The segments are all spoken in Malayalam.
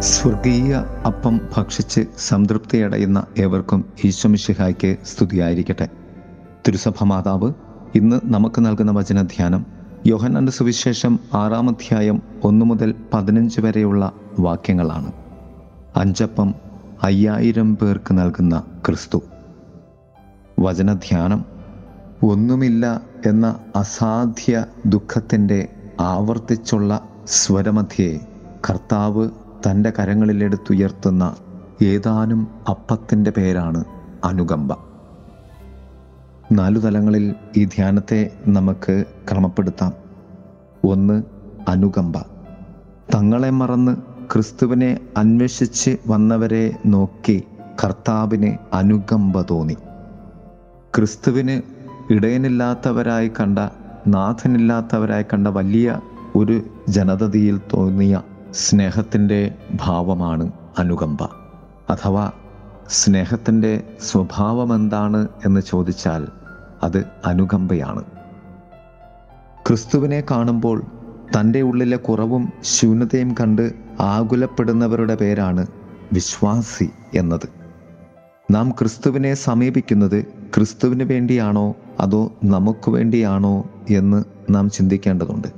സ്വർഗീയ അപ്പം ഭക്ഷിച്ച് സംതൃപ്തിയടയുന്ന ഏവർക്കും ഈശ്വമിഷിഹായ്ക്ക് സ്തുതിയായിരിക്കട്ടെ. തിരുസഭ മാതാവ് ഇന്ന് നമുക്ക് നൽകുന്ന വചനധ്യാനം യോഹന്നാന്റെ സുവിശേഷം ആറാം അധ്യായം ഒന്നു മുതൽ പതിനഞ്ച് വരെയുള്ള വാക്യങ്ങളാണ്. അഞ്ചപ്പം അയ്യായിരം പേർക്ക് നൽകുന്ന ക്രിസ്തു. വചനധ്യാനം ഒന്നുമില്ല എന്ന അസാധ്യ ദുഃഖത്തിന്റെ ആവർത്തിച്ചുള്ള സ്വരമധ്യേ കർത്താവ് തന്റെ കരങ്ങളിലെടുത്തുയർത്തുന്ന ഏതാനും അപ്പത്തിന്റെ പേരാണ് അനുകമ്പ. നാലു തലങ്ങളിൽ ഈ ധ്യാനത്തെ നമുക്ക് ക്രമപ്പെടുത്താം. ഒന്ന് അനുകമ്പ. തങ്ങളെ മറന്ന് ക്രിസ്തുവിനെ അന്വേഷിച്ച് വന്നവരെ നോക്കി കർത്താവിന് അനുകമ്പ തോന്നി. ക്രിസ്തുവിന് ഇടയനില്ലാത്തവരായി കണ്ട നാഥനില്ലാത്തവരായി കണ്ട വലിയ ഒരു ജനതയിൽ തോന്നിയ സ്നേഹത്തിന്റെ ഭാവമാണ് അനുകമ്പ. അഥവാ സ്നേഹത്തിന്റെ സ്വഭാവം എന്താണ് എന്ന് ചോദിച്ചാൽ അത് അനുകമ്പയാണ്. ക്രിസ്തുവിനെ കാണുമ്പോൾ തന്റെ ഉള്ളിലെ കുറവും ശൂന്യതയും കണ്ട് ആകുലപ്പെടുന്നവരുടെ പേരാണ് വിശ്വാസി എന്നത്. നാം ക്രിസ്തുവിനെ സമീപിക്കുന്നത് ക്രിസ്തുവിന് വേണ്ടിയാണോ അതോ നമുക്ക് വേണ്ടിയാണോ എന്ന് നാം ചിന്തിക്കേണ്ടതുണ്ട്.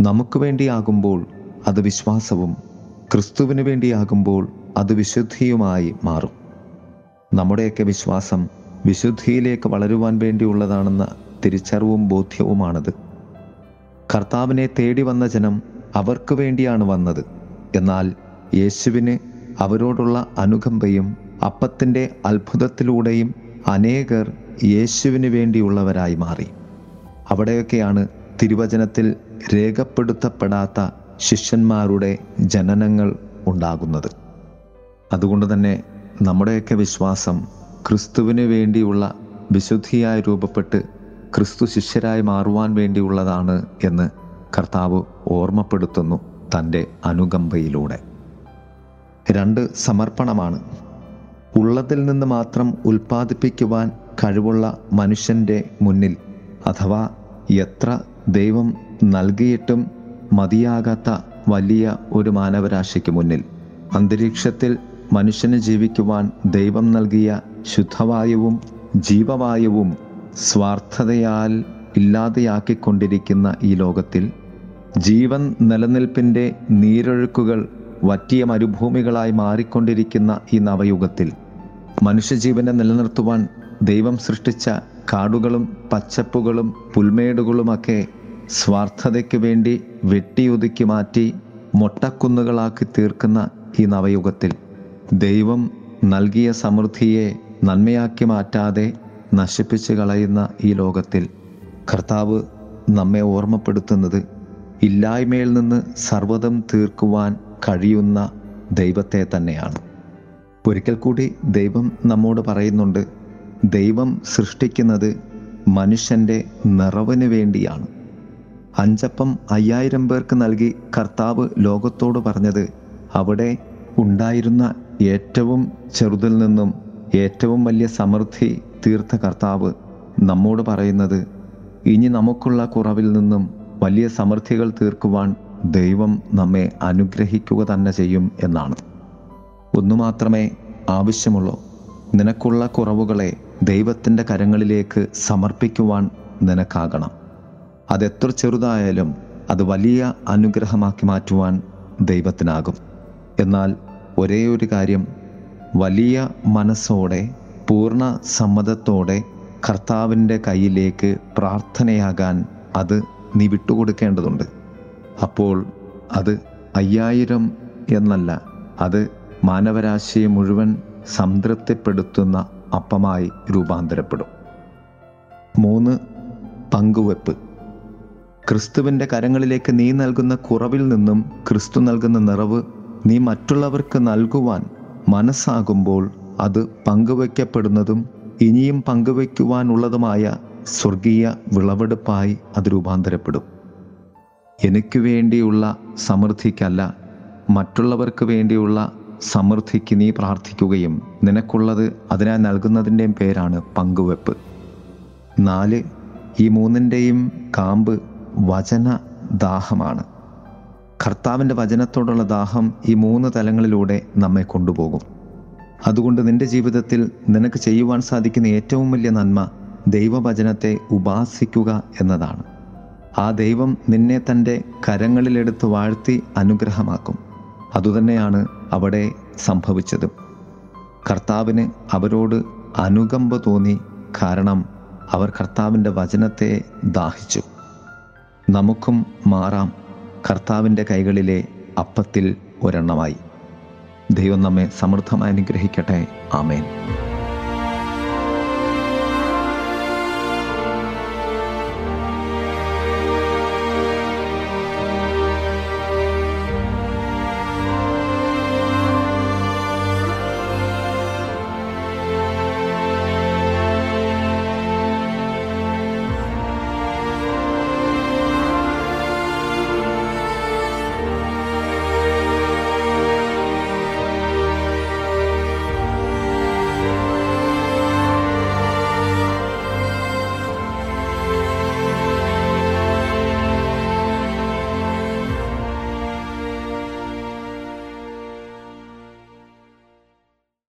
നമുക്ക് വേണ്ടിയാകുമ്പോൾ അത് വിശ്വാസവും ക്രിസ്തുവിന് വേണ്ടിയാകുമ്പോൾ അത് വിശുദ്ധിയുമായി മാറും. നമ്മുടെയൊക്കെ വിശ്വാസം വിശുദ്ധിയിലേക്ക് വളരുവാൻ വേണ്ടിയുള്ളതാണെന്ന തിരിച്ചറിവും ബോധ്യവുമാണത്. കർത്താവിനെ തേടി വന്ന ജനം അവർക്ക് വേണ്ടിയാണ് വന്നത്. എന്നാൽ യേശുവിന് അവരോടുള്ള അനുകമ്പയും അപ്പത്തിന്റെ അത്ഭുതത്തിലൂടെയും അനേകർ യേശുവിന് വേണ്ടിയുള്ളവരായി മാറി. അവിടെയൊക്കെയാണ് തിരുവചനത്തിൽ രേഖപ്പെടുത്തപ്പെടാത്ത ശിഷ്യന്മാരുടെ ജനനങ്ങൾ ഉണ്ടാകുന്നത്. അതുകൊണ്ട് തന്നെ നമ്മുടെയൊക്കെ വിശ്വാസം ക്രിസ്തുവിന് വേണ്ടിയുള്ള വിശുദ്ധിയായി രൂപപ്പെട്ട് ക്രിസ്തു ശിഷ്യരായി മാറുവാൻ വേണ്ടിയുള്ളതാണ് എന്ന് കർത്താവ് ഓർമ്മപ്പെടുത്തുന്നു തന്റെ അനുകമ്പയിലൂടെ. രണ്ട് സമർപ്പണമാണ്. ഉള്ളതിൽ നിന്ന് മാത്രം ഉൽപ്പാദിപ്പിക്കുവാൻ കഴിവുള്ള മനുഷ്യന്റെ മുന്നിൽ അഥവാ എത്ര ദൈവം നൽകിയിട്ടും മതിയാകാത്ത വലിയ ഒരു മാനവരാശിക്ക് മുന്നിൽ. അന്തരീക്ഷത്തിൽ മനുഷ്യന് ജീവിക്കുവാൻ ദൈവം നൽകിയ ശുദ്ധവായുവും ജീവവായുവും സ്വാർത്ഥതയാൽ ഇല്ലാതെയാക്കിക്കൊണ്ടിരിക്കുന്ന ഈ ലോകത്തിൽ ജീവൻ നിലനിൽപ്പിന്റെ നീരൊഴുക്കുകൾ വറ്റിയ മരുഭൂമികളായി മാറിക്കൊണ്ടിരിക്കുന്ന ഈ നവയുഗത്തിൽ മനുഷ്യജീവനെ നിലനിർത്തുവാൻ ദൈവം സൃഷ്ടിച്ച കാടുകളും പച്ചപ്പുകളും പുൽമേടുകളുമൊക്കെ സ്വാർത്ഥതയ്ക്ക് വേണ്ടി വെട്ടിയൊതുക്കി മാറ്റി മൊട്ടക്കുന്നുകളാക്കി തീർക്കുന്ന ഈ നവയുഗത്തിൽ ദൈവം നൽകിയ സമൃദ്ധിയെ നന്മയാക്കി മാറ്റാതെ നശിപ്പിച്ച് കളയുന്ന ഈ ലോകത്തിൽ കർത്താവ് നമ്മെ ഓർമ്മപ്പെടുത്തുന്നത് ഇല്ലായ്മയിൽ നിന്ന് സർവതം തീർക്കുവാൻ കഴിയുന്ന ദൈവത്തെ തന്നെയാണ്. ഒരിക്കൽ കൂടി ദൈവം നമ്മോട് പറയുന്നുണ്ട് ദൈവം സൃഷ്ടിക്കുന്നത് മനുഷ്യന്റെ നിറവിന് വേണ്ടിയാണ്. അഞ്ചപ്പം അയ്യായിരം പേർക്ക് നൽകി കർത്താവ് ലോകത്തോട് പറഞ്ഞത് അവിടെ ഉണ്ടായിരുന്ന ഏറ്റവും ചെറുതിൽ നിന്നും ഏറ്റവും വലിയ സമൃദ്ധി തീർത്ത കർത്താവ് നമ്മോട് പറയുന്നത് ഇനി നമുക്കുള്ള കുറവിൽ നിന്നും വലിയ സമൃദ്ധികൾ തീർക്കുവാൻ ദൈവം നമ്മെ അനുഗ്രഹിക്കുക തന്നെ ചെയ്യും എന്നാണ്. ഒന്നു മാത്രമേ ആവശ്യമുള്ളൂ നിനക്കുള്ള കുറവുകളെ ദൈവത്തിന്റെ കരങ്ങളിലേക്ക് സമർപ്പിക്കുവാൻ നിനക്കാകണം. അതെത്ര ചെറുതായാലും അത് വലിയ അനുഗ്രഹമാക്കി മാറ്റുവാൻ ദൈവത്തിനാകും. എന്നാൽ ഒരേ ഒരു കാര്യം വലിയ മനസ്സോടെ പൂർണ സമ്മതത്തോടെ കർത്താവിന്റെ കയ്യിലേക്ക് പ്രാർത്ഥനയാകാൻ അത് നീ വിട്ടുകൊടുക്കേണ്ടതുണ്ട്. അപ്പോൾ അത് അയ്യായിരം എന്നല്ല അത് മാനവരാശിയെ മുഴുവൻ സംതൃപ്തിപ്പെടുത്തുന്ന അപ്പമായി രൂപാന്തരപ്പെടും. മൂന്ന് പങ്കുവെപ്പ്. ക്രിസ്തുവിന്റെ കരങ്ങളിലേക്ക് നീ നൽകുന്ന കുറവിൽ നിന്നും ക്രിസ്തു നൽകുന്ന നിറവ് നീ മറ്റുള്ളവർക്ക് നൽകുവാൻ മനസ്സാകുമ്പോൾ അത് പങ്കുവയ്ക്കപ്പെടുന്നതും ഇനിയും പങ്കുവയ്ക്കുവാനുള്ളതുമായ സ്വർഗീയ വിളവെടുപ്പായി അത് രൂപാന്തരപ്പെടും. എനിക്ക് വേണ്ടിയുള്ള സമൃദ്ധിക്കല്ല മറ്റുള്ളവർക്ക് വേണ്ടിയുള്ള സമൃദ്ധിക്ക് നീ പ്രാർത്ഥിക്കുകയും നിനക്കുള്ളത് അതിനാൽ നൽകുന്നതിന്റെയും പേരാണ് പങ്കുവെപ്പ്. നാല് ഈ മൂന്നിന്റെയും കാമ്പ് വചന ദാഹമാണ് കർത്താവിന്റെ വചനത്തോടുള്ള ദാഹം ഈ മൂന്ന് തലങ്ങളിലൂടെ നമ്മെ കൊണ്ടുപോകും. അതുകൊണ്ട് നിന്റെ ജീവിതത്തിൽ നിനക്ക് ചെയ്യുവാൻ സാധിക്കുന്ന ഏറ്റവും വലിയ നന്മ ദൈവവചനത്തെ ഉപാസിക്കുക എന്നതാണ്. ആ ദൈവം നിന്നെ തന്റെ കരങ്ങളിലെടുത്ത് വാഴ്ത്തി അനുഗ്രഹമാക്കും. അതുതന്നെയാണ് അവിടെ സംഭവിച്ചതും. കർത്താവിന് അവരോട് അനുകമ്പ തോന്നി കാരണം അവർ കർത്താവിന്റെ വചനത്തെ ദാഹിച്ചു. നമുക്കും മാറാം. കർത്താവിന്റെ കൈകളിലെ അപ്പത്തിൽ ഒരെണ്ണമായി. ദൈവം നമ്മെ സമൃദ്ധമായി അനുഗ്രഹിക്കട്ടെ. ആമേൻ.